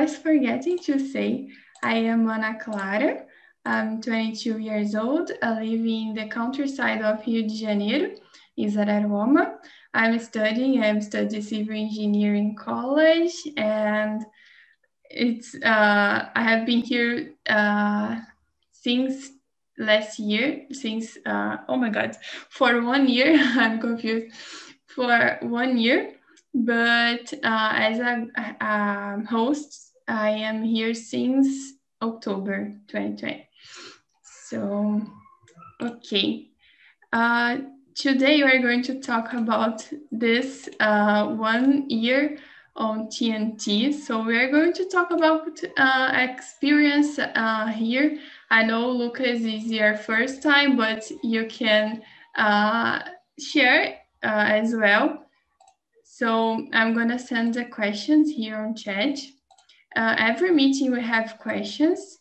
was forgetting to say, I am Ana Clara. I'm 22 years old. I live in the countryside of Rio de Janeiro, in. I'm studying, I'm studying civil engineering college, and it's uh, I have been here uh, since last year, since uh, oh my god, for one year. I'm confused. For one year, but uh, as a, a host, I am here since October 2020. So, okay. Uh, today we're going to talk about this uh, one year on TNT. So we're going to talk about uh, experience uh, here. I know Lucas is your first time, but you can uh, share as well. So I'm gonna send the questions here on chat. Uh, every meeting we have questions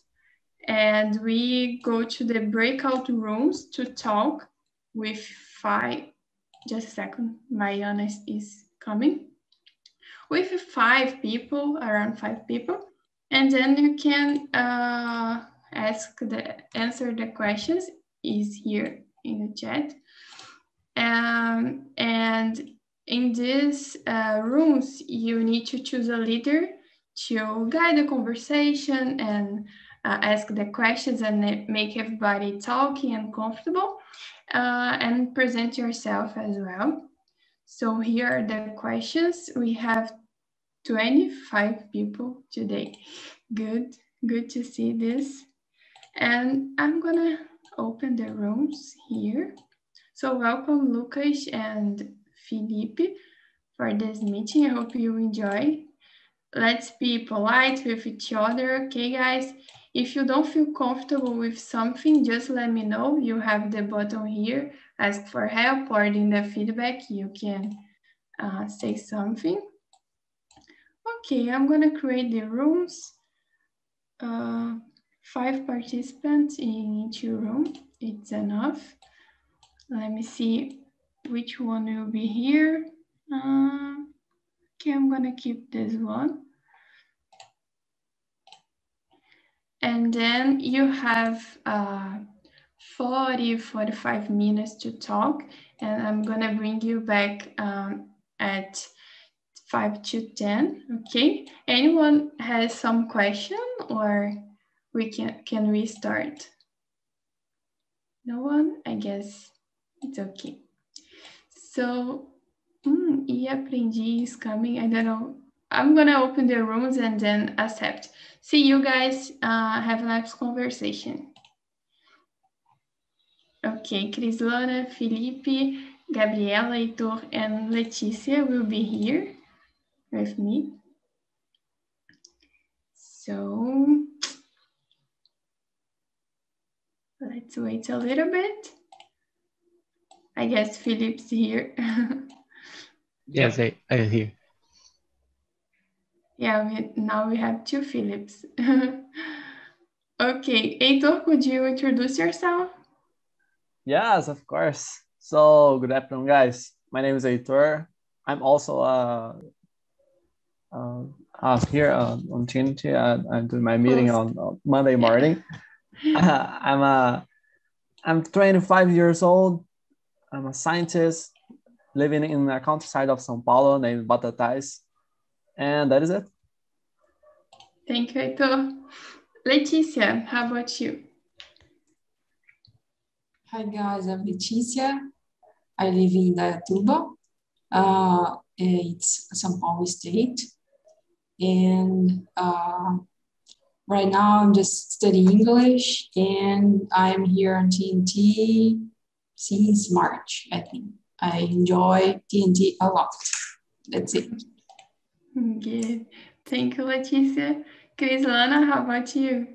and we go to the breakout rooms to talk with five, just a second, Mariana is, is coming. With five people, around five people, and then you can uh, ask the, answer the questions is here in the chat. Um, and in these uh, rooms, you need to choose a leader to guide the conversation and uh, ask the questions and make everybody talking and comfortable uh, and present yourself as well. So here are the questions. We have 25 people today. Good, good to see this. And I'm gonna open the rooms here. So welcome Lucas and Felipe for this meeting. I hope you enjoy. Let's be polite with each other, okay guys? If you don't feel comfortable with something, just let me know. You have the button here, ask for help or in the feedback, you can uh, say something. Okay, I'm gonna create the rooms. Uh, five participants in each room, it's enough. Let me see which one will be here. Uh, okay, I'm gonna keep this one. And then you have uh, 40, 45 minutes to talk. And I'm gonna bring you back um, at five to 10, okay? Anyone has some question or we can, can we start? No one? I guess it's okay. So, mm, e aprendi is coming. I don't know. I'm gonna open the rooms and then accept. See you guys. Uh, have a nice conversation. Okay, Crislana, Felipe, Gabriela, Heitor, and Leticia will be here with me. So let's wait a little bit. I guess Philip's here. yes, I, I here. Yeah, we, now we have two Philips. okay, Heitor, could you introduce yourself? Yes, of course. So, good afternoon, guys. My name is Heitor. I'm also uh, uh, uh here uh, on Trinity. Uh, I'm doing my meeting on uh, Monday morning. uh, I'm a, I'm 25 years old. I'm a scientist living in the countryside of São Paulo named Batatais. And that is it. Thank you, Heitor. Leticia, how about you? Hi guys, I'm Leticia. I live in Dayatuba. Uh, it's São Paulo State. And uh, right now I'm just studying English and I'm here on TNT since March, I think. I enjoy TNT a lot. That's it. Good. Thank you, Leticia. Crislana, how about you?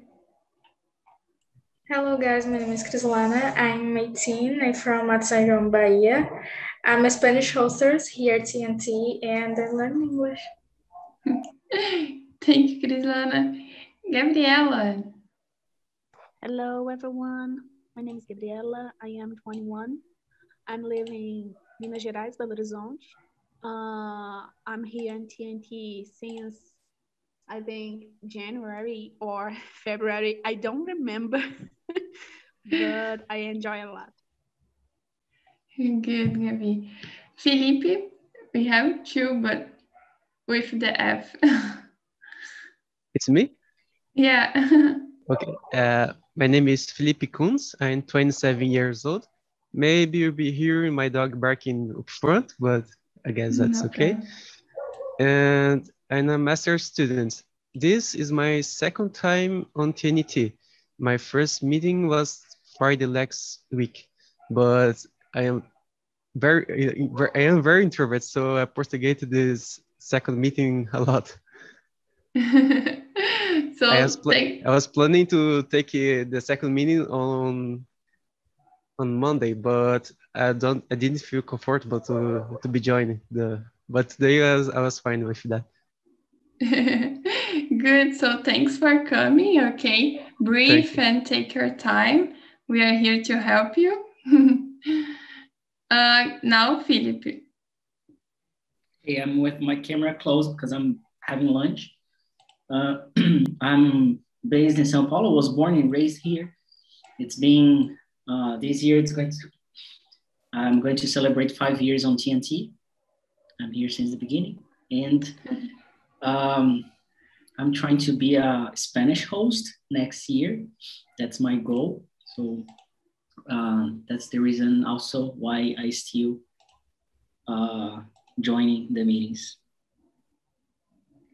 Hello, guys. My name is Crislana. I'm 18. I'm from Matsayron, Bahia. I'm a Spanish hostess here at TNT, and I learn English. Thank you, Crislana. Gabriela. Hello, everyone. My name is Gabriela. I am 21. I'm living in Minas Gerais, Belo Horizonte. Uh, I'm here in TNT since I think January or February. I don't remember, but I enjoy a lot. Good, Gabi. Felipe, we have two, but with the F. It's me? yeah. Okay. Uh, my name is Felipe Kunz. I'm 27 years old. Maybe you'll be hearing my dog barking up front, but I guess mm-hmm, that's okay. And I'm a master's student. This is my second time on TNT. My first meeting was Friday last week, but I am very, I am very introvert, so I postergated this second meeting a lot. so I was, pla- like, I was planning to take uh, the second meeting on on Monday, but I don't I didn't feel comfortable to to be joining the but today I was I was fine with that. Good. So thanks for coming. Okay. Brief and take your time. We are here to help you. uh, now, Philip. Hey, I'm with my camera closed because I'm having lunch. Uh, I'm based in Sao Paulo, was born and raised here. It's been, uh, this year it's going to, I'm going to celebrate five years on TNT. I'm here since the beginning. And um, I'm trying to be a Spanish host next year. That's my goal. So uh, that's the reason also why I still uh, joining the meetings.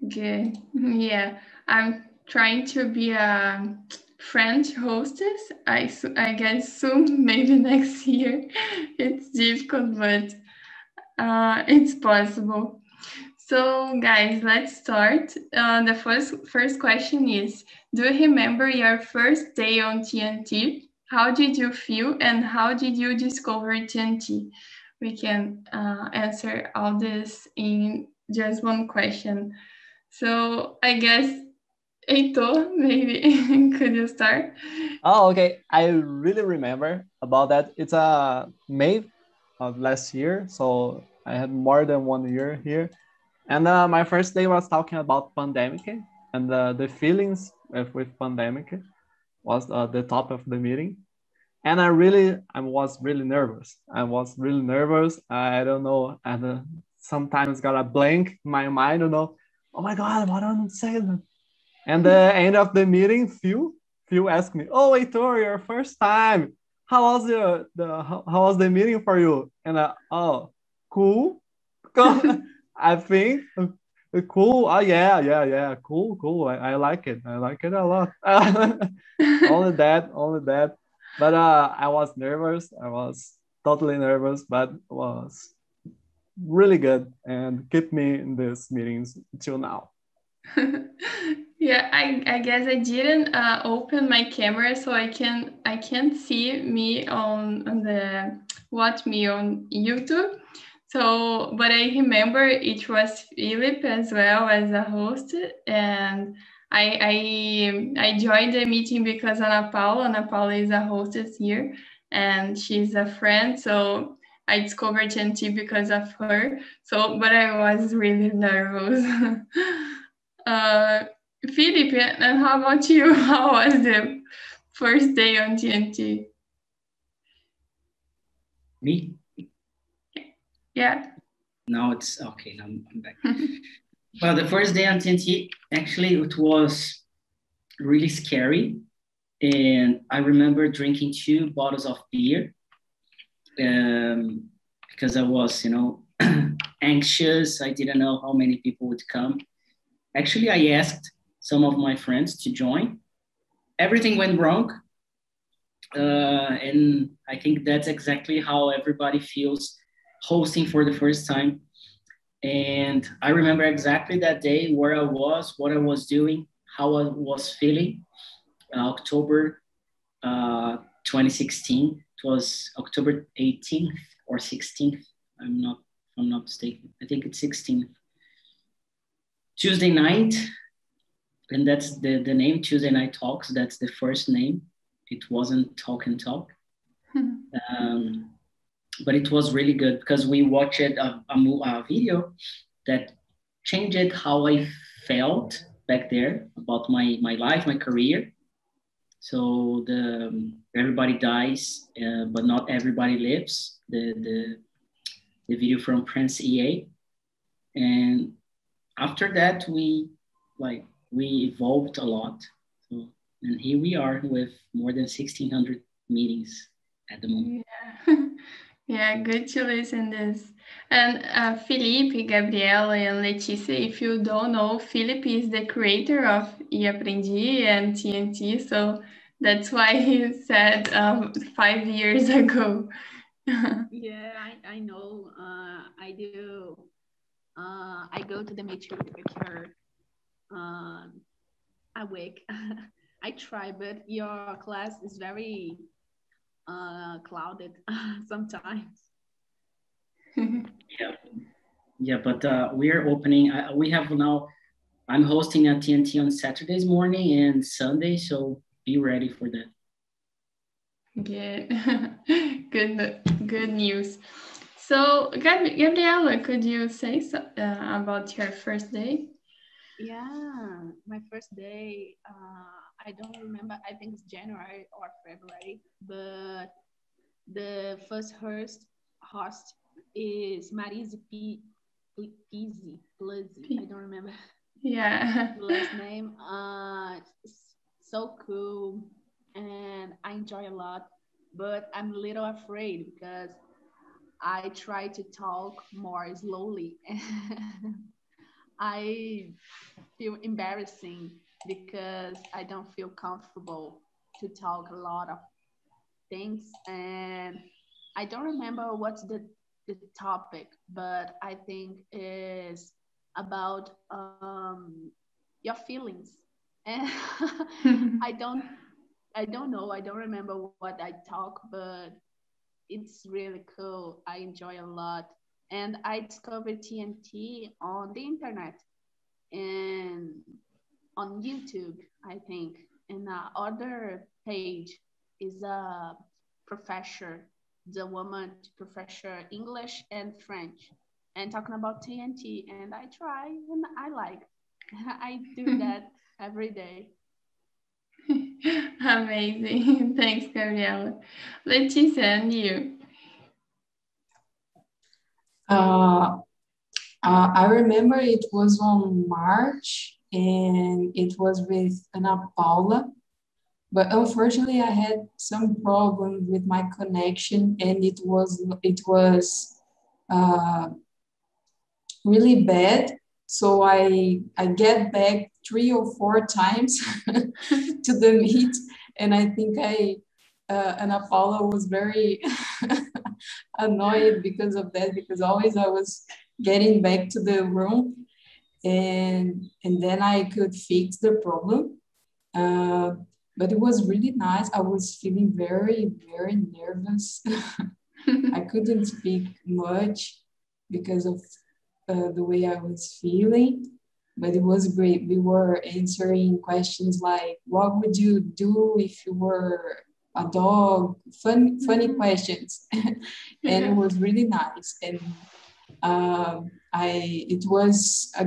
Good. Yeah. I'm trying to be a French hostess. I, I guess soon, maybe next year. It's difficult, but uh, it's possible. So, guys, let's start. Uh, the first first question is: Do you remember your first day on TNT? How did you feel, and how did you discover TNT? We can uh, answer all this in just one question. So, I guess Heitor, maybe could you start? Oh, okay. I really remember about that. It's a uh, May of last year, so I had more than one year here. And uh, my first day was talking about pandemic and uh, the feelings with, with pandemic was uh, the top of the meeting. And I really, I was really nervous. I was really nervous. I don't know. And uh, sometimes got a blank in my mind, you know, oh my God, what I saying? And the end of the meeting, Phil, Phil asked me, oh, Heitor, your first time. How was the, the how, how was the meeting for you? And I, oh, cool. I think cool. Oh yeah, yeah, yeah. Cool, cool. I, I like it. I like it a lot. only that, only that. But uh, I was nervous. I was totally nervous, but was really good and keep me in these meetings till now. yeah, I, I guess I didn't uh, open my camera so I can I can't see me on, on the watch me on YouTube. So, but I remember it was Philip as well as a host, and I I, I joined the meeting because Ana Paula, Ana Paula is a hostess here, and she's a friend. So I discovered TNT because of her. So, but I was really nervous. uh, Philip, and how about you? How was the first day on TNT? Me? Yeah. Now it's okay. Now I'm back. well, the first day on TNT, actually, it was really scary. And I remember drinking two bottles of beer um, because I was, you know, anxious. I didn't know how many people would come. Actually, I asked some of my friends to join. Everything went wrong. Uh, and I think that's exactly how everybody feels hosting for the first time. And I remember exactly that day where I was, what I was doing, how I was feeling. Uh, October uh, 2016. Was October 18th or 16th. I'm not, I'm not mistaken. I think it's 16th. Tuesday night, and that's the, the name Tuesday Night Talks. That's the first name. It wasn't Talk and Talk. um, but it was really good because we watched a, a, a video that changed how I felt back there about my my life, my career. So the um, everybody dies, uh, but not everybody lives. The the the video from Prince EA, and after that we like we evolved a lot. So and here we are with more than sixteen hundred meetings at the moment. Yeah. yeah, good to listen this. And uh, Felipe, Gabriela, and Leticia, if you don't know, Felipe is the creator of eAprendi and TNT, so that's why he said um, five years ago. yeah, I, I know. Uh, I do. Uh, I go to the mature um, a week. I try, but your class is very uh, clouded sometimes. yeah, yeah, but uh, we are opening. Uh, we have now. I'm hosting a TNT on Saturdays morning and Sunday, so be ready for that. Good, good, good news. So, Gab- Gabriela, could you say so, uh, about your first day? Yeah, my first day. Uh, I don't remember. I think it's January or February, but the first host host is Marise P. Pizzi, Plizzi. I don't remember. Yeah. last name. Uh, so cool, and I enjoy a lot. But I'm a little afraid because I try to talk more slowly. I feel embarrassing because I don't feel comfortable to talk a lot of things and I don't remember what's the, the topic, but I think is about um, your feelings. And I don't I don't know, I don't remember what I talk, but it's really cool. I enjoy a lot. And I discovered TNT on the internet and on YouTube, I think. And the other page is a professor, the woman professor English and French, and talking about TNT. And I try and I like. I do that every day. Amazing. Thanks, Gabriela. Leticia, and you? Uh, uh, I remember it was on March and it was with Ana Paula. But unfortunately, I had some problem with my connection, and it was it was uh, really bad. So I I get back three or four times to the meet, and I think I uh, Ana Paula was very annoyed because of that because always I was getting back to the room and and then I could fix the problem. Uh, but it was really nice. I was feeling very very nervous. I couldn't speak much because of uh, the way I was feeling, but it was great. We were answering questions like, "What would you do if you were a dog?" Fun, funny mm-hmm. questions, and it was really nice. And um, I, it was a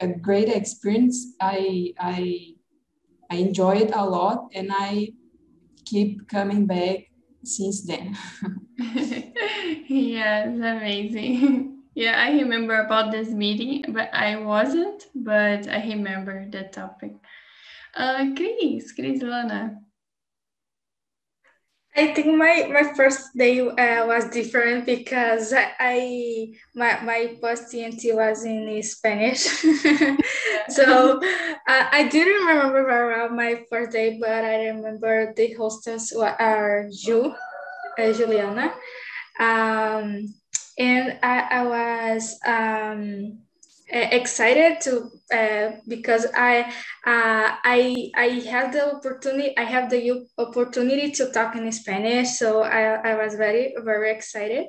a great experience. I I I enjoy it a lot, and I keep coming back since then. yes, amazing. yeah, I remember about this meeting, but I wasn't. But I remember the topic. Uh, Chris, Chris Lana. I think my, my first day uh, was different because I, my my post TNT was in Spanish, so uh, I didn't remember very my first day, but I remember the hostess are uh, Juliana, um, and I, I was um, excited to uh, because I uh, I I have the opportunity I have the opportunity to talk in Spanish, so I, I was very very excited,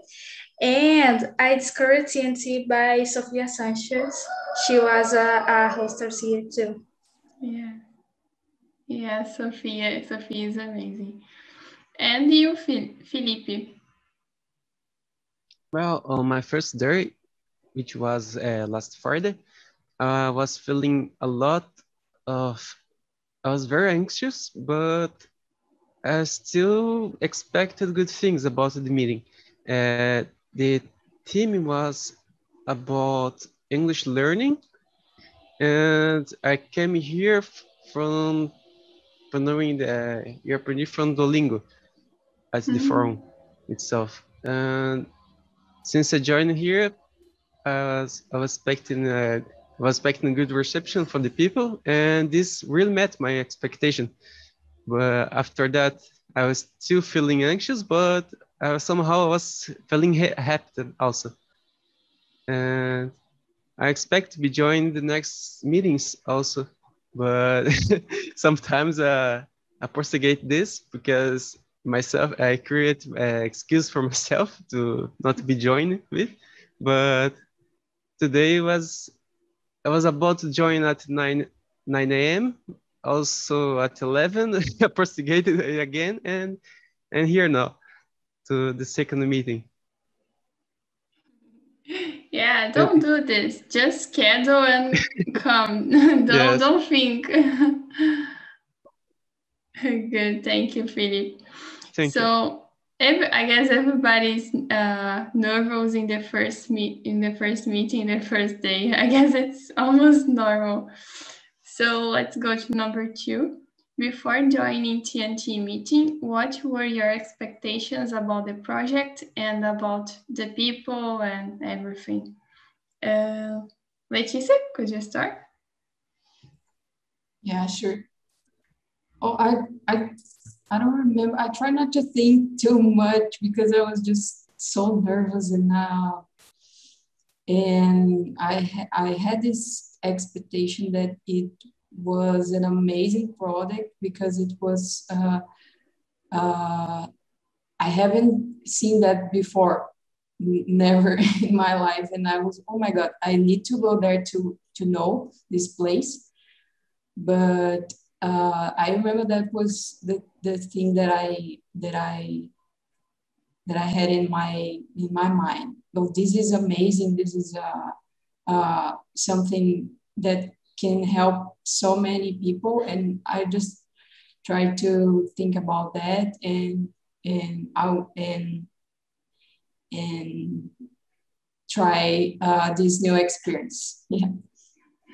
and I discovered TNT by Sofia Sanchez. She was a, a hostess here too. Yeah, yeah, Sofia Sophia is amazing, and you, Felipe. Well, on my first day, which was uh, last Friday, I was feeling a lot of I was very anxious, but I still expected good things about the meeting. Uh, the theme was about English learning, and I came here from from knowing the European from Duolingo as mm -hmm. the mm-hmm. forum itself. And since I joined here, I was I was expecting a, I was expecting good reception from the people, and this really met my expectation. But after that, I was still feeling anxious, but I somehow I was feeling ha happy also. And I expect to be joining the next meetings also, but sometimes uh, I prosecute this because myself I create an excuse for myself to not be joined with, but today was I was about to join at 9 9 a.m. Also at 11, I prosecuted again and and here now to the second meeting. Yeah, don't do this. Just schedule and come. don't yes. don't think. Good, thank you, Philip. Thank so, you every, I guess everybody's uh, nervous in the first meet in the first meeting, the first day. I guess it's almost normal. So let's go to number two. Before joining TNT meeting, what were your expectations about the project and about the people and everything? Uh, Leticia, could you start? Yeah, sure. Oh, I, I I don't remember. I try not to think too much because I was just so nervous and uh, and I I had this expectation that it was an amazing product because it was uh, uh, I haven't seen that before never in my life and I was oh my god I need to go there to to know this place but uh, I remember that was the, the thing that I that I that I had in my in my mind. Oh, this is amazing. This is uh, uh, something that can help so many people, and I just try to think about that and and out and and try uh, this new experience. Yeah.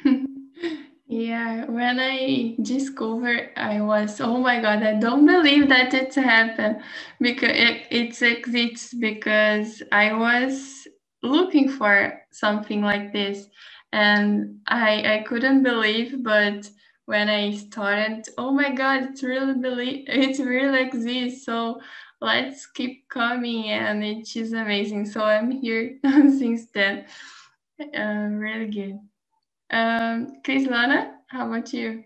Yeah, when I discovered, I was, oh my God, I don't believe that it's happened because it, it exists because I was looking for something like this and I, I couldn't believe, but when I started, oh my God, it's really believe it really exists. So let's keep coming and it is amazing. So I'm here since then. Uh, really good. Um, Lana, how about you?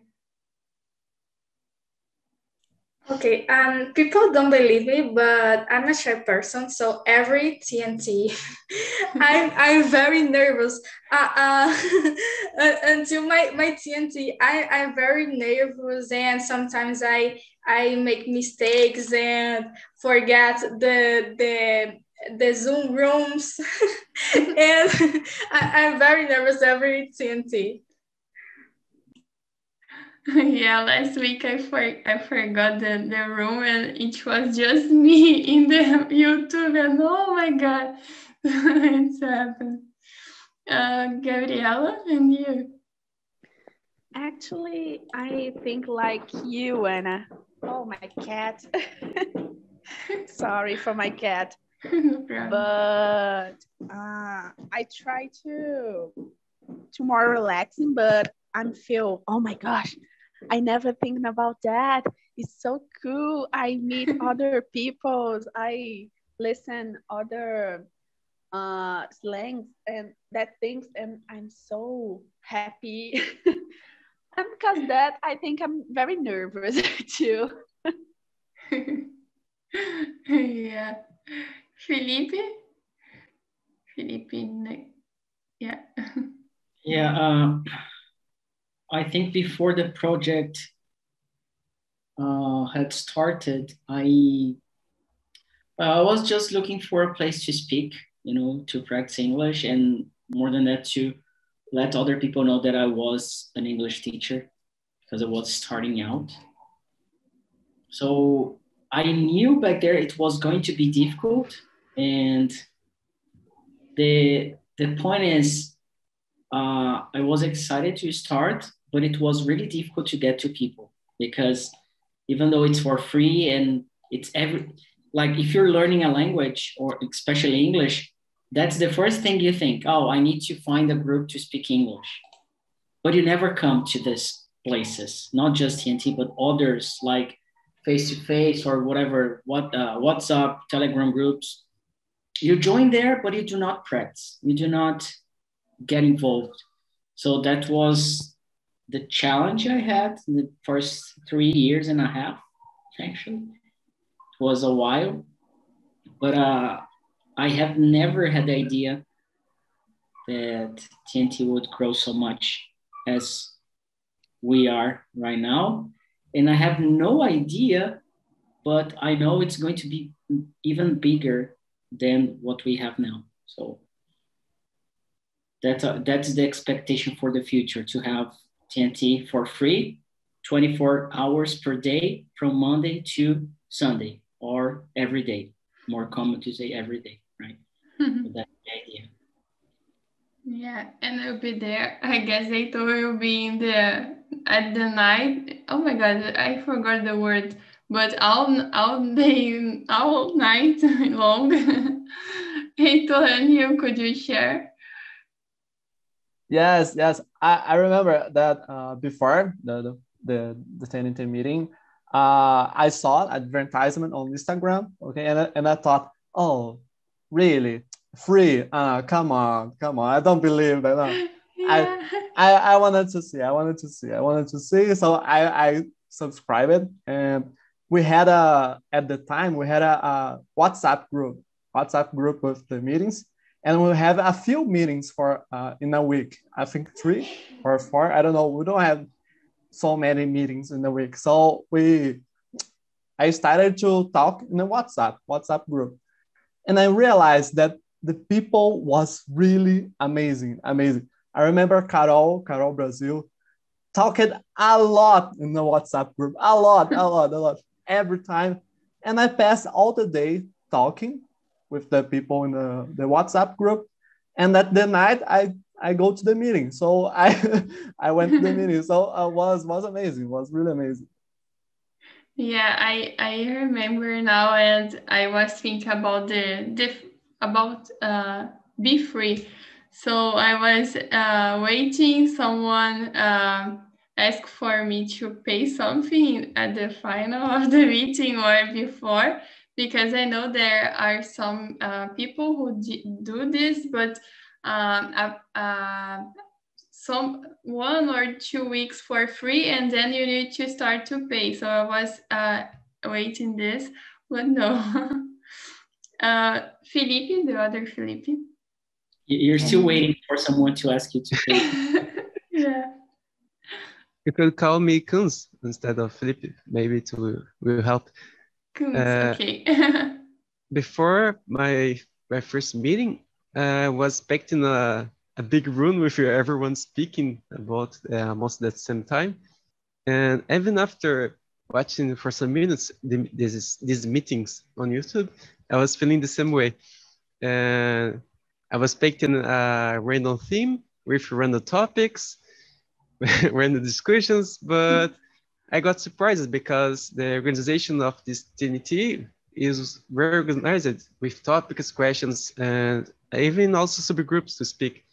Okay, um, people don't believe me, but I'm a shy person. So every TNT, I'm I'm very nervous. Uh, uh, until my my TNT, I I'm very nervous, and sometimes I I make mistakes and forget the the the Zoom rooms, and I, I'm very nervous every TNT. yeah, last week I for I forgot the, the room and it was just me in the YouTube and oh my god, it's happened. Uh, Gabriela and you. Actually, I think like you, Anna. Oh, my cat. Sorry for my cat. no but uh, I try to to more relaxing, but I'm feel oh my gosh, I never think about that. It's so cool. I meet other peoples. I listen other uh, slangs and that things, and I'm so happy. and because that, I think I'm very nervous too. yeah. Felipe? Felipe, yeah. yeah. Uh, I think before the project uh, had started, I I was just looking for a place to speak, you know, to practice English, and more than that, to let other people know that I was an English teacher. because I was starting out. So I knew back there it was going to be difficult. And the, the point is, uh, I was excited to start, but it was really difficult to get to people because even though it's for free and it's every, like if you're learning a language or especially English, that's the first thing you think, oh, I need to find a group to speak English. But you never come to these places, not just TNT, but others like face to face or whatever, what uh, WhatsApp, Telegram groups. You join there, but you do not practice. You do not get involved. So that was the challenge I had in the first three years and a half, actually. It was a while, but uh, I have never had the idea that TNT would grow so much as we are right now. And I have no idea, but I know it's going to be even bigger than what we have now. So that's, a, that's the expectation for the future to have TNT for free 24 hours per day from Monday to Sunday or every day. More common to say every day, right? Mm-hmm. so that's the idea. Yeah, and I'll be there. I guess Heitor will be in the at the night. Oh my god, I forgot the word. But all all day, all night long. Heitor and you, could you share? Yes, yes. I, I remember that uh, before the the the TNT meeting, uh, I saw advertisement on Instagram. Okay, and I, and I thought, oh, really? free. Uh, come on, come on. I don't believe that. No. Yeah. I, I I wanted to see. I wanted to see. I wanted to see. So I I subscribed and we had a at the time we had a, a WhatsApp group, WhatsApp group with the meetings, and we have a few meetings for uh, in a week. I think three or four. I don't know. We don't have so many meetings in a week. So we I started to talk in a WhatsApp WhatsApp group, and I realized that the people was really amazing, amazing. I remember Carol, Carol Brazil, talking a lot in the WhatsApp group, a lot, a lot, a lot, every time. And I passed all the day talking with the people in the, the WhatsApp group. And at the night, I I go to the meeting. So I I went to the meeting. So it was was amazing. It was really amazing. Yeah, I I remember now, and I was thinking about the the about uh, be free. So I was uh, waiting someone uh, ask for me to pay something at the final of the meeting or before, because I know there are some uh, people who do this, but um, uh, some one or two weeks for free, and then you need to start to pay. So I was uh, waiting this, but no. Uh, Felipe, the other Felipe. You're still waiting for someone to ask you to pay. yeah. You could call me Kunz instead of Felipe. Maybe to will, help. Kunz, uh, okay. before my my first meeting, I uh, was expecting a, a big room with everyone speaking about uh, almost at the same time. And even after watching for some minutes the, these, these meetings on YouTube, I was feeling the same way. Uh, I was picking a random theme with random topics, random discussions, but I got surprised because the organization of this TNT is very organized with topics, questions, and even also subgroups to speak.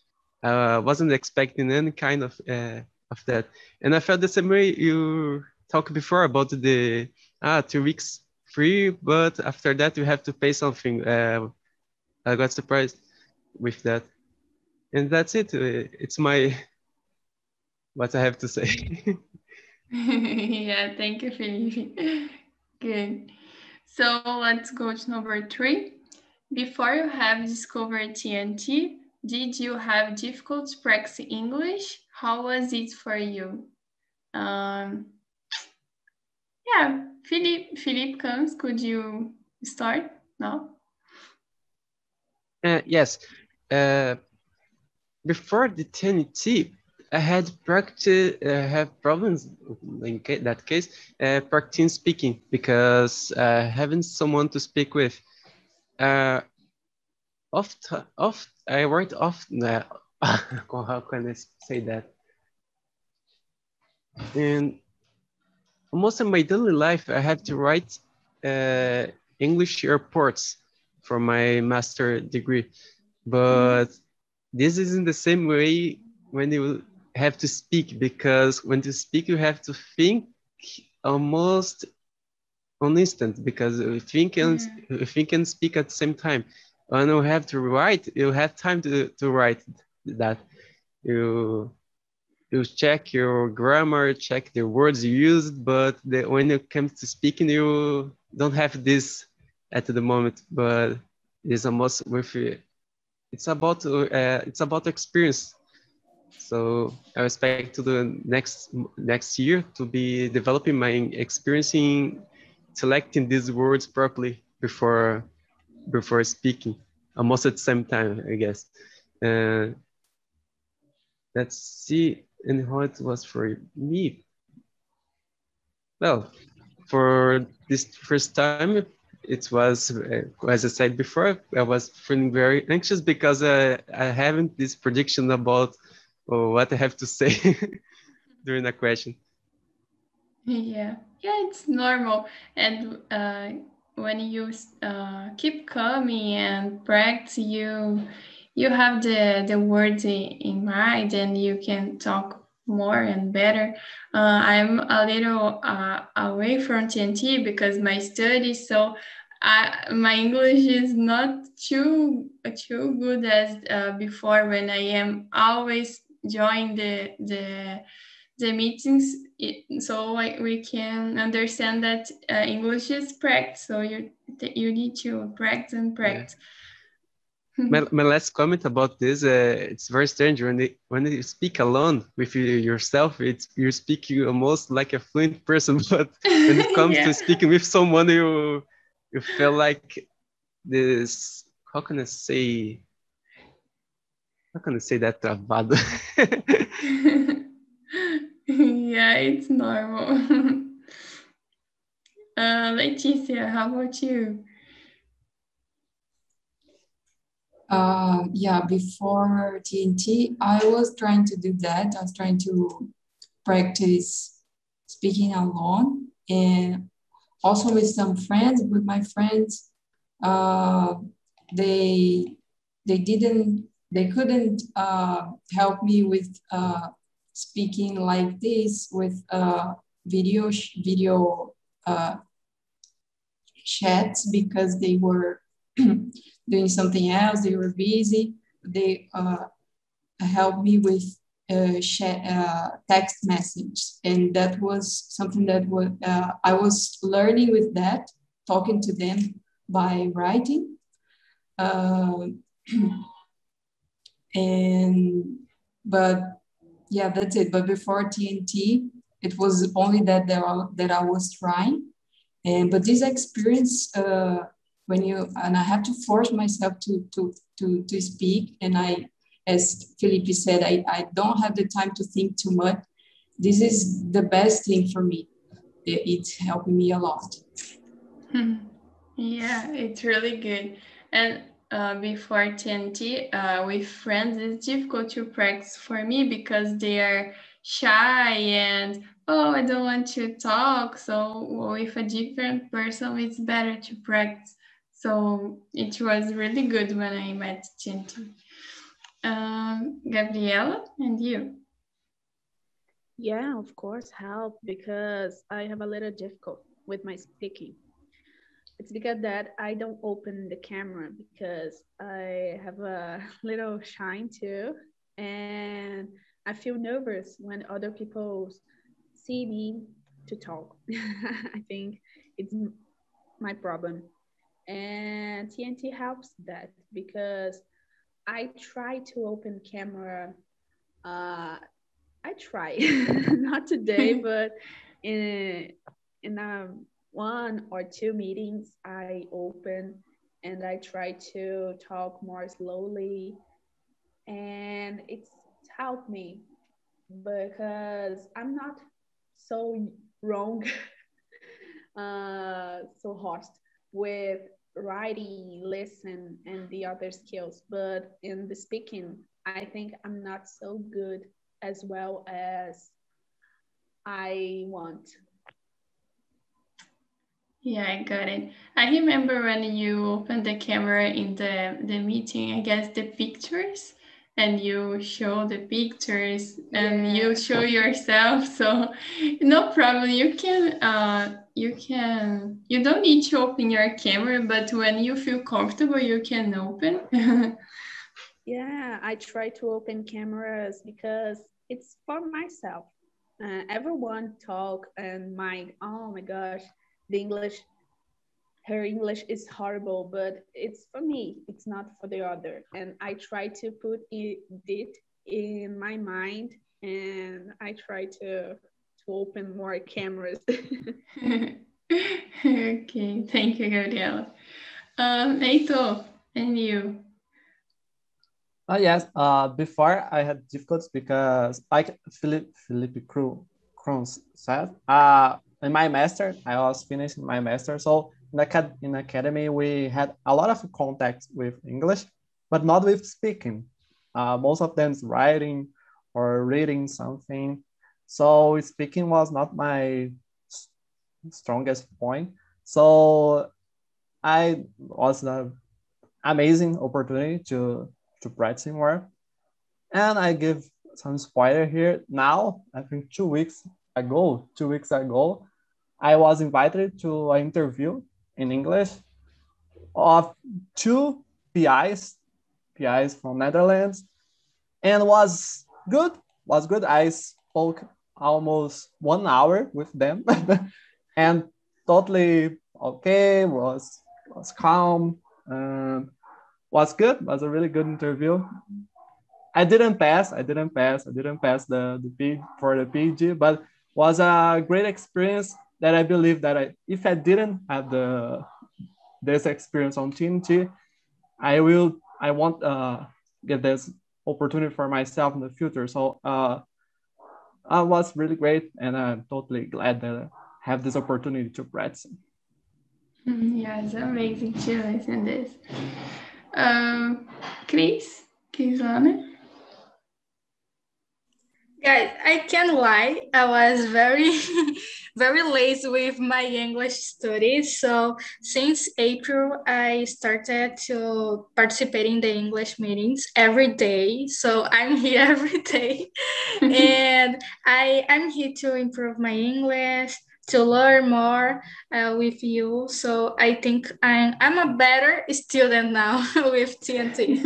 I wasn't expecting any kind of uh, of that, and I felt the same way you talked before about the ah two weeks free, but after that you have to pay something. Uh, I got surprised with that, and that's it. Uh, it's my what I have to say. yeah, thank you, Felipe. Good. So let's go to number three. Before you have discovered TNT, did you have difficulty practicing English? How was it for you? Um, yeah, Philippe, Philippe Kunz. Could you start now? Uh, yes. Uh, before the TNT, I had practice, uh, have problems in that case, uh, practicing speaking because uh, having someone to speak with. Uh, oft, oft, I worked often. Uh, how can I say that? And most of my daily life, I have to write uh, English reports for my master degree, but this isn't the same way when you have to speak because when you speak you have to think almost on instant because if you can mm. if you can speak at the same time when you have to write you have time to, to write that you you check your grammar check the words you used but the, when it comes to speaking you don't have this at the moment but it's almost with it's about uh, it's about experience so I expect to the next next year to be developing my experience in selecting these words properly before before speaking, almost at the same time, I guess. Uh, let's see, and how it was for me. Well, for this first time, it was, uh, as I said before, I was feeling very anxious because uh, I haven't this prediction about what I have to say during a question. Yeah, yeah, it's normal. And uh, when you uh, keep coming and practice, you you have the the words in, in mind, and you can talk more and better. Uh, I'm a little uh, away from TNT because my study, so I, my English is not too too good as uh, before when I am always join the the the meetings it, so like we can understand that uh, english is practice so you you need to practice and practice yeah. my, my last comment about this uh, it's very strange when they, when you speak alone with you, yourself it's you speak you almost like a fluent person but when it comes yeah. to speaking with someone you you feel like this how can i say how can I say that travado? yeah, it's normal. uh, Leticia, how about you? Uh, yeah, before TNT, I was trying to do that. I was trying to practice speaking alone and also with some friends. With my friends, uh, they they didn't they couldn't uh, help me with uh, speaking like this with uh, video video uh, chats because they were doing something else. They were busy. They uh, helped me with uh, text message, and that was something that was I was learning with that, talking to them by writing. And but yeah that's it. But before tnt it was only that that I, that I was trying. And but this experience uh, when you and i have to force myself to to to, to speak. And i as Felipe said I, I don't have the time to think too much. This is the best thing for me. It's helping me a lot. Yeah it's really good. And uh, before TNT uh, with friends, it's difficult to practice for me because they are shy and oh, I don't want to talk. So with a different person, it's better to practice. So it was really good when I met TNT. Um, Gabriela, and you? Yeah, of course, help because I have a little difficult with my speaking it's because that I don't open the camera because I have a little shine too. And I feel nervous when other people see me to talk. I think it's my problem. And TNT helps that because I try to open camera. Uh, I try, not today, but in in a one or two meetings I open and I try to talk more slowly and it's helped me because I'm not so wrong, uh, so host with writing, listen, and the other skills. But in the speaking, I think I'm not so good as well as I want. Yeah, I got it. I remember when you opened the camera in the, the meeting, I guess the pictures and you show the pictures and yeah. you show yourself. So no problem. You can uh you can you don't need to open your camera, but when you feel comfortable you can open. yeah, I try to open cameras because it's for myself. Uh, everyone talk and my oh my gosh the English, her English is horrible, but it's for me, it's not for the other. And I try to put it, it in my mind and I try to, to open more cameras. okay, thank you, Gabriela. Um, Heitor, and you? Uh, yes, uh, before I had difficulties because like Philip, Philippe Cruz said, uh, in my master, I was finishing my master. So in, acad in academy, we had a lot of contact with English, but not with speaking. Uh, most of them is writing or reading something. So speaking was not my strongest point. So I was an amazing opportunity to, to practice more. And I give some spoiler here. Now, I think two weeks ago, two weeks ago, I was invited to an interview in English of two PIs, PIs from Netherlands, and was good. Was good. I spoke almost one hour with them, and totally okay. Was was calm. Um, was good. Was a really good interview. I didn't pass. I didn't pass. I didn't pass the the P for the PG, but was a great experience that I believe that I, if I didn't have the this experience on TNT, I will I want uh get this opportunity for myself in the future. So uh, I was really great, and I'm totally glad that I have this opportunity to practice. Mm-hmm. Yeah, it's amazing to listen this. Um, Chris, Kizana. Guys, I can't lie. I was very, very lazy with my English studies. So since April, I started to participate in the English meetings every day. So I'm here every day, and I am here to improve my English, to learn more uh, with you. So I think I'm I'm a better student now with TNT.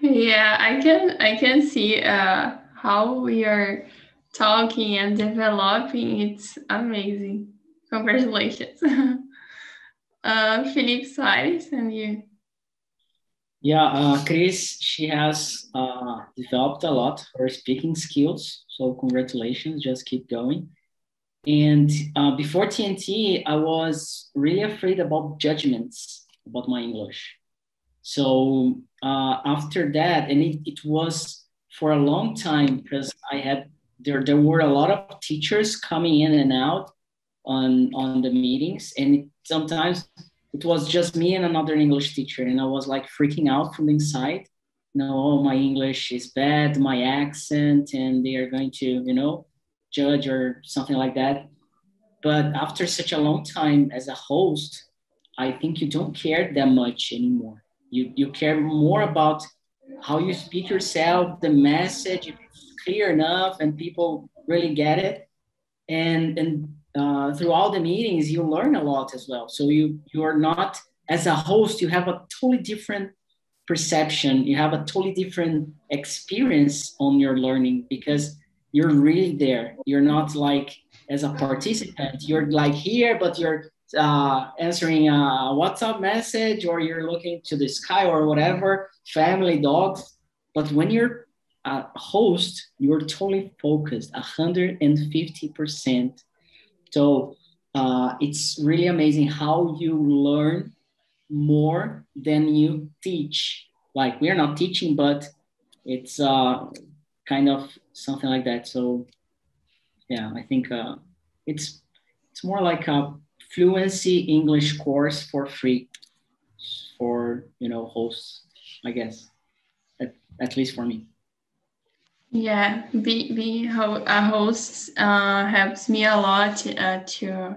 yeah, I can I can see. Uh how we are talking and developing, it's amazing. Congratulations. uh, Felipe Soares, and you. Yeah, uh, Chris, she has uh, developed a lot her speaking skills. So congratulations, just keep going. And uh, before TNT, I was really afraid about judgments about my English. So uh, after that, and it, it was for a long time because I had there there were a lot of teachers coming in and out on on the meetings, and it, sometimes it was just me and another English teacher, and I was like freaking out from inside. you know oh, my English is bad, my accent, and they are going to you know judge or something like that. But after such a long time as a host, I think you don't care that much anymore. You you care more about how you speak yourself, the message clear enough, and people really get it. And and uh, through all the meetings, you learn a lot as well. So you you are not as a host, you have a totally different perception. You have a totally different experience on your learning because you're really there. You're not like as a participant. You're like here, but you're uh, answering a WhatsApp message or you're looking to the sky or whatever, family, dogs. But when you're a host, you're totally focused, 150%. So uh, it's really amazing how you learn more than you teach. Like we're not teaching, but it's uh, kind of something like that. So yeah, I think uh, it's it's more like a fluency English course for free for you know hosts, I guess. At, at least for me. Yeah, being be a host uh, helps me a lot uh, to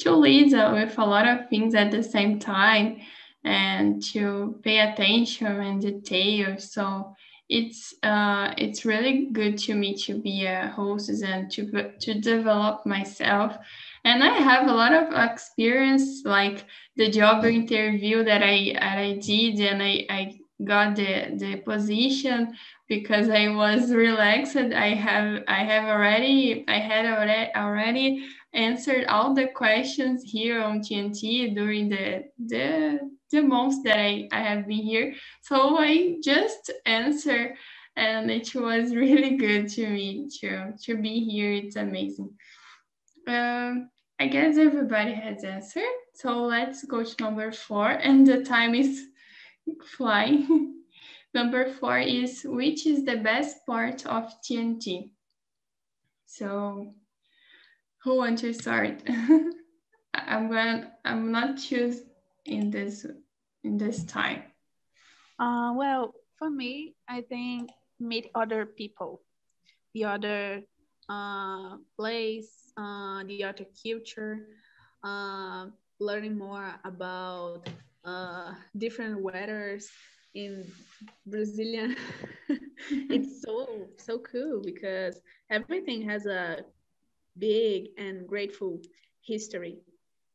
to lead uh, with a lot of things at the same time and to pay attention and detail. So it's uh, it's really good to me to be a host and to to develop myself. And I have a lot of experience, like the job interview that I that I did, and I, I got the the position because I was relaxed. I have I have already I had already already answered all the questions here on TNT during the the the months that I, I have been here. So I just answer and it was really good to me to, to be here. It's amazing. Um, I guess everybody has answered. So let's go to number four and the time is flying. number four is which is the best part of TNT? So who wants to start? I'm going I'm not choose in this in this time? Uh, well, for me, I think meet other people, the other uh, place, uh, the art of culture, uh, learning more about uh, different weathers in Brazilian. it's so so cool because everything has a big and grateful history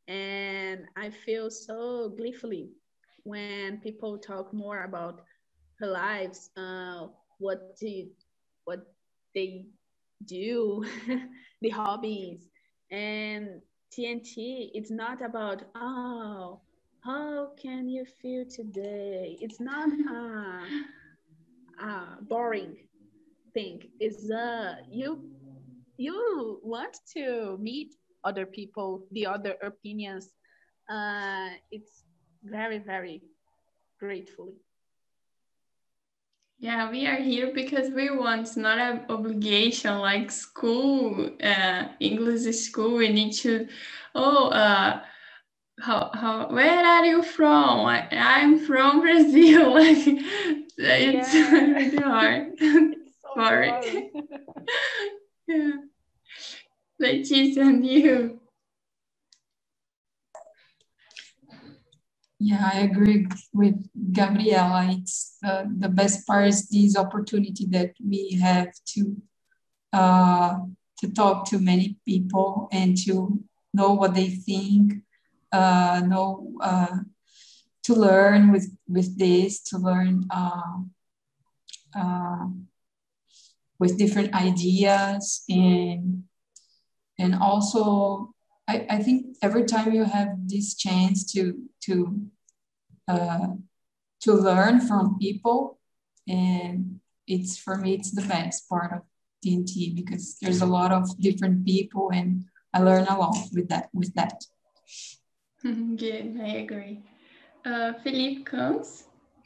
and I feel so gleefully when people talk more about her lives, uh, what did, what they do, the hobbies, and TNT. It's not about oh, how can you feel today? It's not a, a boring thing. It's uh you you want to meet other people, the other opinions. Uh, it's very, very gratefully. Yeah, we are here because we want not an obligation like school, uh, English school. We need to, oh, uh, how, how, where are you from? I, am from Brazil. like, it's yeah. really hard. So Sorry. yeah. Leticia and you. Yeah, I agree with Gabriela. It's uh, the best part is this opportunity that we have to uh, to talk to many people and to know what they think, uh, know uh, to learn with with this, to learn uh, uh, with different ideas and and also I, I think every time you have this chance to to uh, to learn from people and it's for me it's the best part of TNT because there's a lot of different people and I learn a lot with that with that. Good, I agree. Uh, Philippe Kunz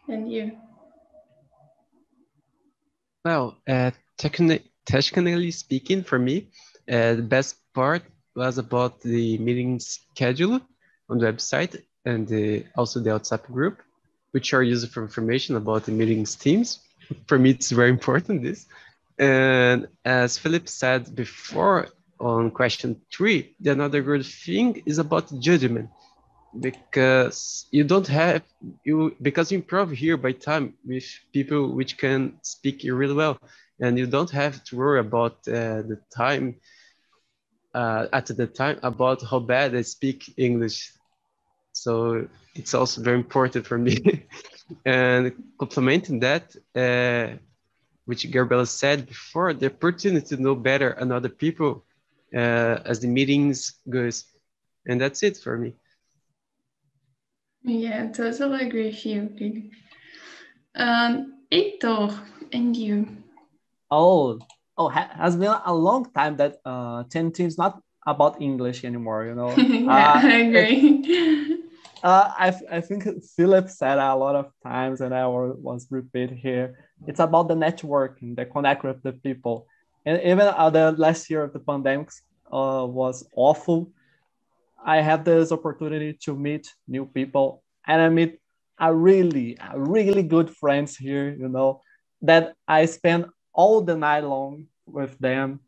and you. Well, uh, techni- technically speaking, for me, uh, the best part was about the meeting schedule on the website and the, also the WhatsApp group, which are used for information about the meetings teams. For me, it's very important this. And as Philip said before on question three, the another good thing is about judgment because you don't have you because you improve here by time with people which can speak really well and you don't have to worry about uh, the time uh, at the time about how bad I speak English. So it's also very important for me. and complementing that, uh, which Gabriela said before, the opportunity to know better another people uh, as the meetings goes. And that's it for me. Yeah, totally agree with you. Um, Heitor, and you? Oh, oh ha has been a long time that uh TNT is not about English anymore. You know. yeah, uh, I agree. Uh, I, I think Philip said a lot of times, and I was repeat here it's about the networking, the connect with the people. And even uh, the last year of the pandemic uh, was awful. I had this opportunity to meet new people, and I meet a really, a really good friends here. You know, that I spend all the night long with them.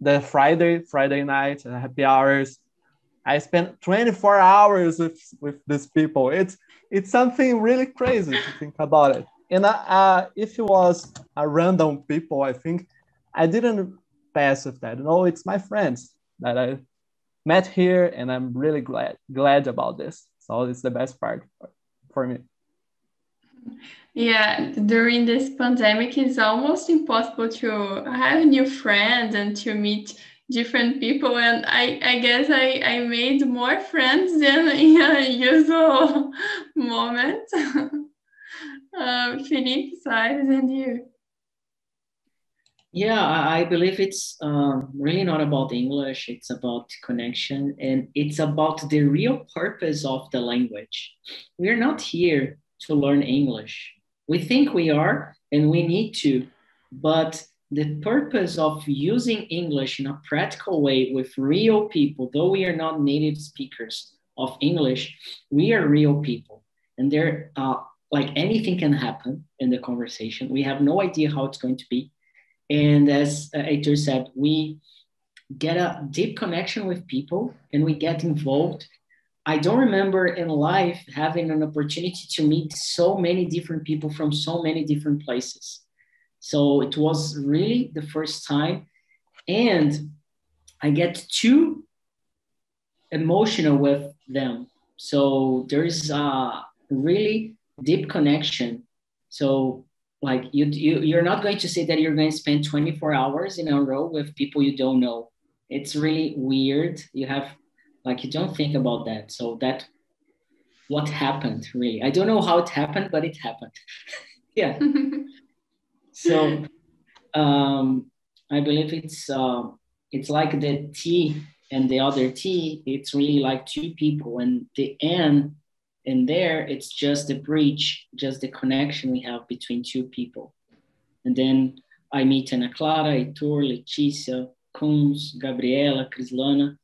The Friday, Friday night, happy hours. I spent 24 hours with, with these people. It's it's something really crazy to think about it. And uh, uh, if it was a random people, I think I didn't pass with that. No, it's my friends that I met here, and I'm really glad glad about this. So it's the best part for me. Yeah, during this pandemic, it's almost impossible to have new friends and to meet different people. And I, I guess I, I made more friends than in a usual moment. um, Felipe, Soares, and you. Yeah, I believe it's um, really not about English. It's about connection and it's about the real purpose of the language. We're not here to learn English. We think we are and we need to, but the purpose of using English in a practical way with real people, though we are not native speakers of English, we are real people. And there, uh, like anything can happen in the conversation. We have no idea how it's going to be and as uh, said, we get a deep connection with people and we get involved. I don't remember in life having an opportunity to meet so many different people from so many different places. So it was really the first time. And I get too emotional with them. So there is a really deep connection. So like you, you you're not going to say that you're going to spend 24 hours in a row with people you don't know it's really weird you have like you don't think about that. So that what happened really? I don't know how it happened but it happened. Yeah. So um i believe it's uh, it's like the t and the other t it's really like two people. And the n in there it's just the bridge just the connection we have between two people. And then i meet ana clara heitor leticia kunz gabriela crislana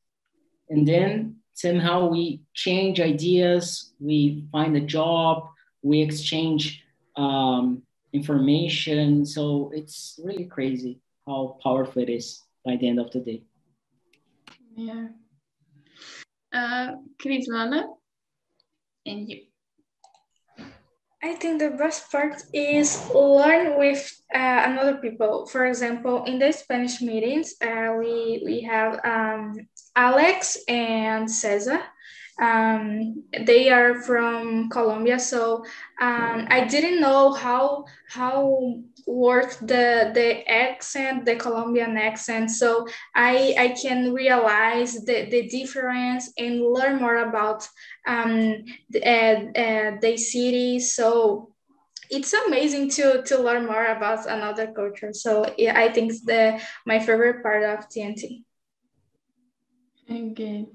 and then somehow we change ideas we find a job we exchange um, information. So it's really crazy how powerful it is by the end of the day. Yeah. Uh, and you? I think the best part is learn with uh, another people. For example, in the Spanish meetings, uh, we we have um, Alex and Cesar. Um, they are from Colombia, so um, I didn't know how how work the the accent, the Colombian accent, so I I can realize the the difference and learn more about um the, uh, uh, the city. So it's amazing to to learn more about another culture. So yeah, I think the my favorite part of TNT. Okay.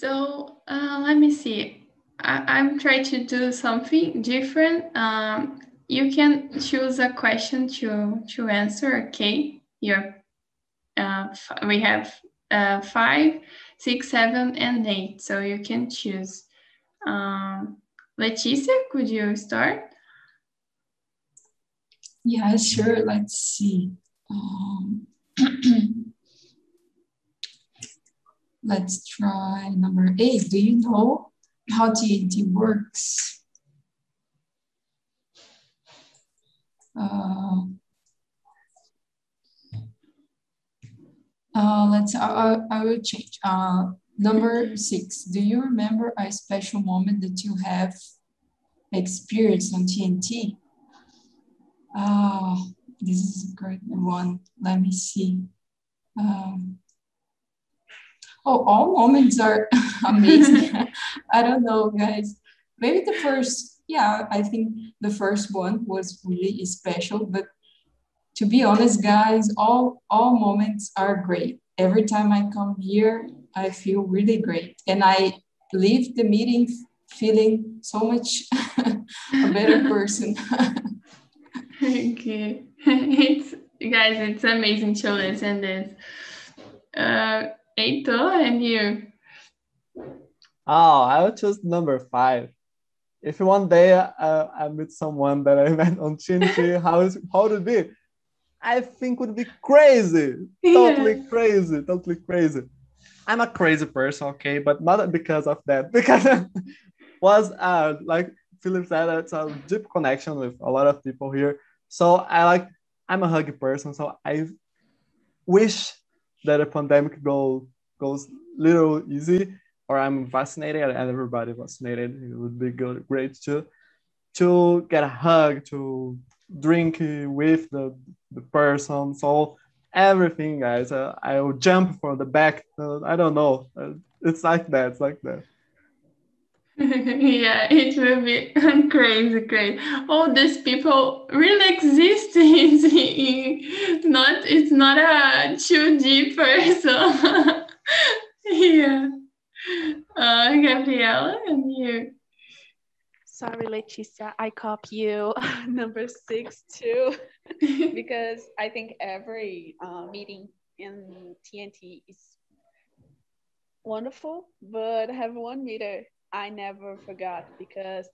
So uh, let me see. I, am trying to do something different. Um, you can choose a question to to answer. Okay, your uh, we have uh, five, six, seven, and eight. So you can choose. Um, Leticia, could you start? Yeah, sure. Let's see. Um, Let's try number eight. Do you know how TNT works? Uh, uh, let's, I, I will change. Uh, number six, do you remember a special moment that you have experienced on TNT? Uh, this is a great one. Let me see. Um, Oh, all moments are amazing. I don't know, guys. Maybe the first, yeah, I think the first one was really special. But to be honest, guys, all all moments are great. Every time I come here, I feel really great, and I leave the meeting feeling so much a better person. Okay, it's guys, it's amazing to listen this. Uh, Heitor, and you? Oh, I would choose number five. If one day uh, I meet someone that I met on TNT, how is how would it be? I think would be crazy, totally yeah. crazy, totally crazy. I'm a crazy person, okay, but not because of that, because was uh like Philip said, it's a deep connection with a lot of people here. So I like I'm a huggy person, so I wish that a pandemic go goes little easy, or I'm vaccinated and everybody vaccinated. It would be good, great to to get a hug, to drink with the, the person. So everything, guys. Uh, I will jump from the back. Uh, I don't know. Uh, it's like that. It's like that. yeah, it will be crazy, crazy. All these people really exist. It's not. It's not a 2D person. yeah. Uh, Gabriela, and you. Sorry, Leticia, I copy you number six too, because I think every uh, meeting in TNT is wonderful, but have one meter I never forgot because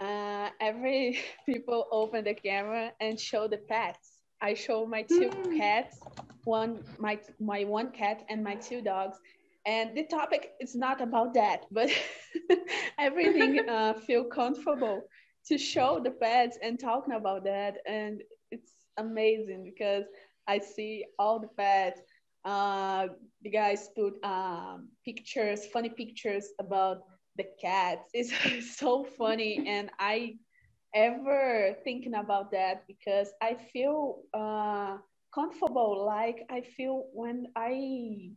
uh, every people open the camera and show the pets. I show my two mm. cats, one my my one cat and my two dogs, and the topic is not about that but everything uh, feel comfortable to show the pets and talking about that and it's amazing because i see all the pets uh, the guys put um, pictures funny pictures about the cats. It's so funny and i ever thinking about that because i feel uh, comfortable like i feel when i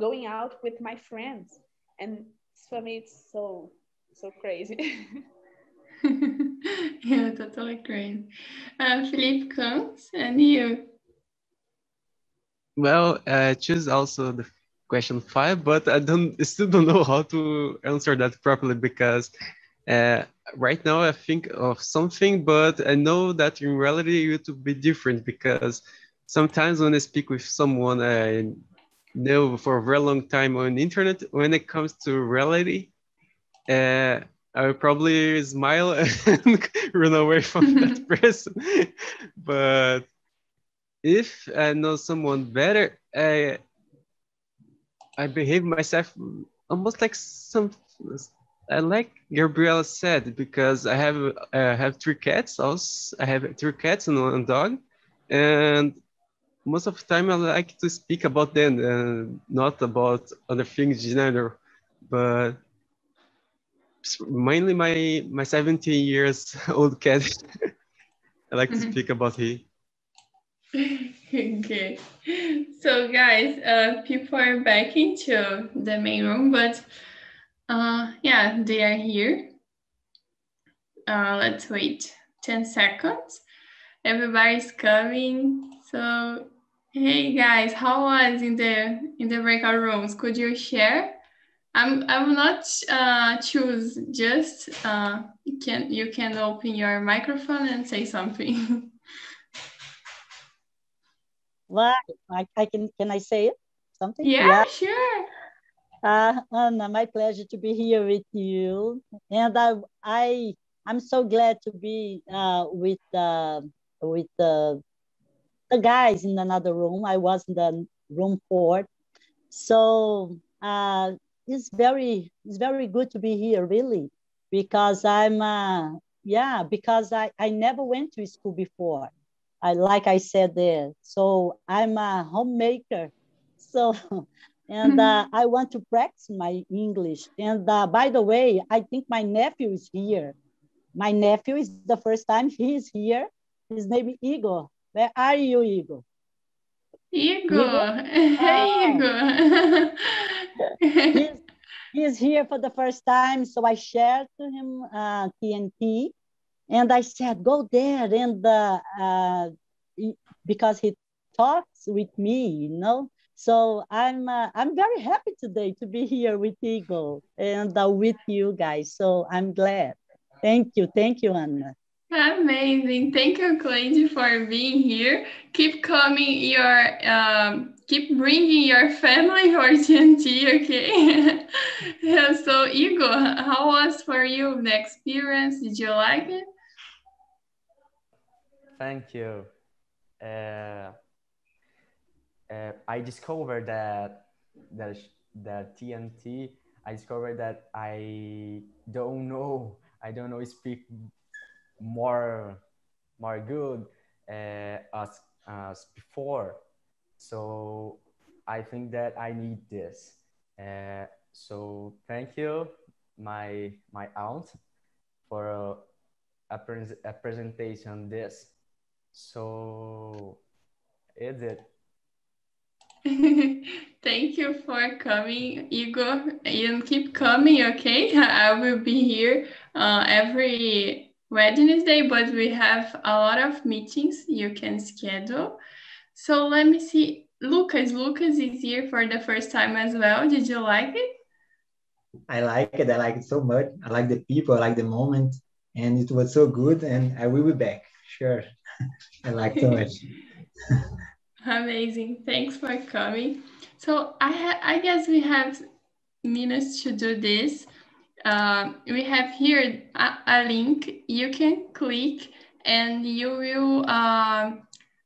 going out with my friends. And for me it's so so crazy. Yeah totally crazy. Uh, philippe Kunz and you. Well i choose also the question five but i don't I still don't know how to answer that properly because uh, right now i think of something but i know that in reality it would be different because sometimes when i speak with someone i know for a very long time on internet. When it comes to reality, uh, I would probably smile and run away from that person. but if I know someone better, I I behave myself almost like some. I like Gabriela said because I have I have three cats. Also, I have three cats and one dog, and most of the time I like to speak about them and not about other things in general. But mainly my my 17 years old cat. I like to mm-hmm. speak about he. okay. So guys, uh, people are back into the main room, but uh, yeah, they are here. Uh, let's wait 10 seconds. Everybody's coming. So Hey guys, how was in the in the breakout rooms? Could you share? I'm I will not uh, choose. Just uh, can you can open your microphone and say something. What I, I can can I say it? Something? Yeah, yeah. sure. Uh, Anna, my pleasure to be here with you, and I I I'm so glad to be uh, with uh, with the the guys in another room. I was in the room four. So uh, it's very it's very good to be here, really, because I'm uh, yeah because I I never went to school before. I like I said there. So I'm a homemaker. So and uh, I want to practice my English. And uh, by the way, I think my nephew is here. My nephew is the first time he's here. His name is Igor. Where are you, Igor? Igor. Hey, Igor. he's, he's here for the first time. So I shared to him uh, TNT. And I said, go there. And uh, uh, because he talks with me, you know. So I'm uh, I'm very happy today to be here with Igor and uh, with you guys. So I'm glad. Thank you. Thank you, Anna. Amazing. Thank you, Cleide, for being here. Keep coming your, um, keep bringing your family for TNT, okay? so, Igor, how was for you the experience? Did you like it? Thank you. Uh, uh, I discovered that that that TNT. I discovered that I don't know. I don't know speak more more good uh, as as before. So I think that I need this. Uh, so thank you, my my aunt, for a, a, pre a presentation this. So is it. Thank you for coming, Igor. You keep coming, okay? I will be here uh, every Wednesday, but we have a lot of meetings you can schedule. So let me see. Lucas, Lucas is here for the first time as well. Did you like it? I like it. I like it so much. I like the people. I like the moment, and it was so good. And I will be back. Sure. I like so much. Amazing. Thanks for coming. So I I guess we have minutes to do this. Uh, we have here a, a, link you can click and you will uh,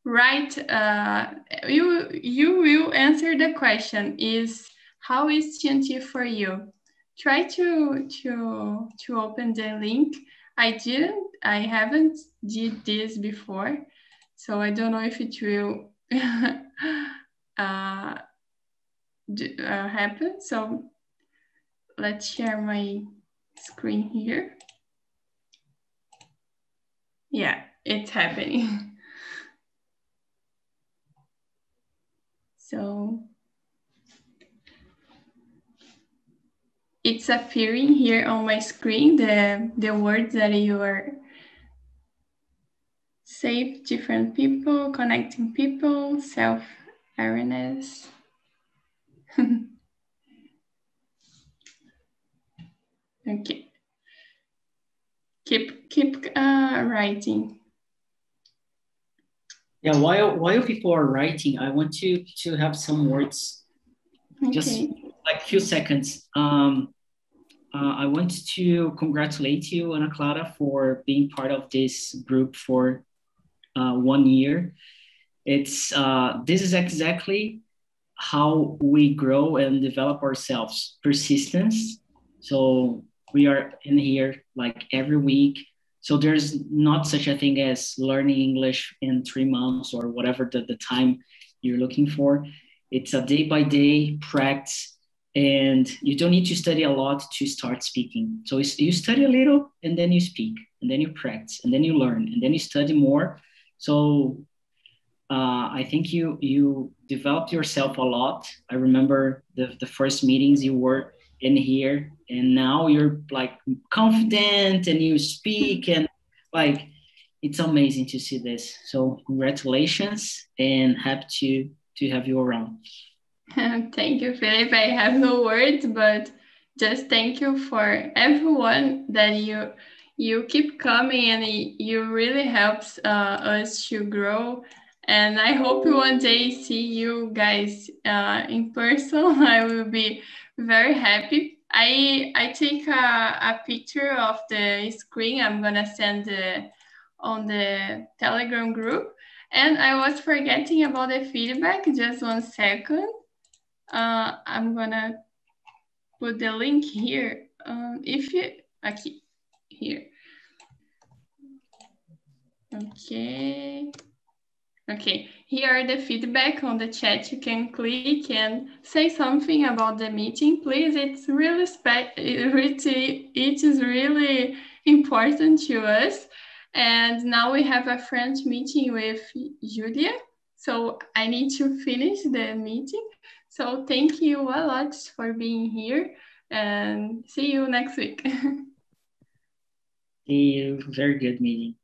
write uh, you you will answer the question is how is TNT for you try to to to open the link I didn't I haven't did this before so I don't know if it will uh, do, uh, happen so let's share my screen here. Yeah, it's happening. so it's appearing here on my screen, the, the words that you are safe, different people, connecting people, self-awareness. Okay. Keep keep uh, writing. Yeah, while while people are writing, I want to to have some words, okay. just like few seconds. Um, uh, I want to congratulate you, Ana Clara, for being part of this group for uh, one year. It's uh, this is exactly how we grow and develop ourselves. Persistence. So we are in here like every week so there's not such a thing as learning english in three months or whatever the, the time you're looking for it's a day by day practice and you don't need to study a lot to start speaking so you study a little and then you speak and then you practice and then you learn and then you study more so uh, I think you you developed yourself a lot. I remember the, the first meetings you were in here and now you're like confident and you speak and like it's amazing to see this. So congratulations and happy to to have you around. Thank you philip i have no words but just thank you for everyone that you you keep coming and you really helps uh, us to grow and i hope one day see you guys uh, in person i will be very happy. I I take a, a picture of the screen. I'm gonna send the, on the Telegram group. And I was forgetting about the feedback. Just one second. Uh, I'm gonna put the link here. Um, if you okay here. Okay. Okay, here are the feedback on the chat. You can click and say something about the meeting, please. It's really it is really important to us. And now we have a French meeting with Julia. So I need to finish the meeting. So thank you a lot for being here and see you next week. see you. Very good meeting.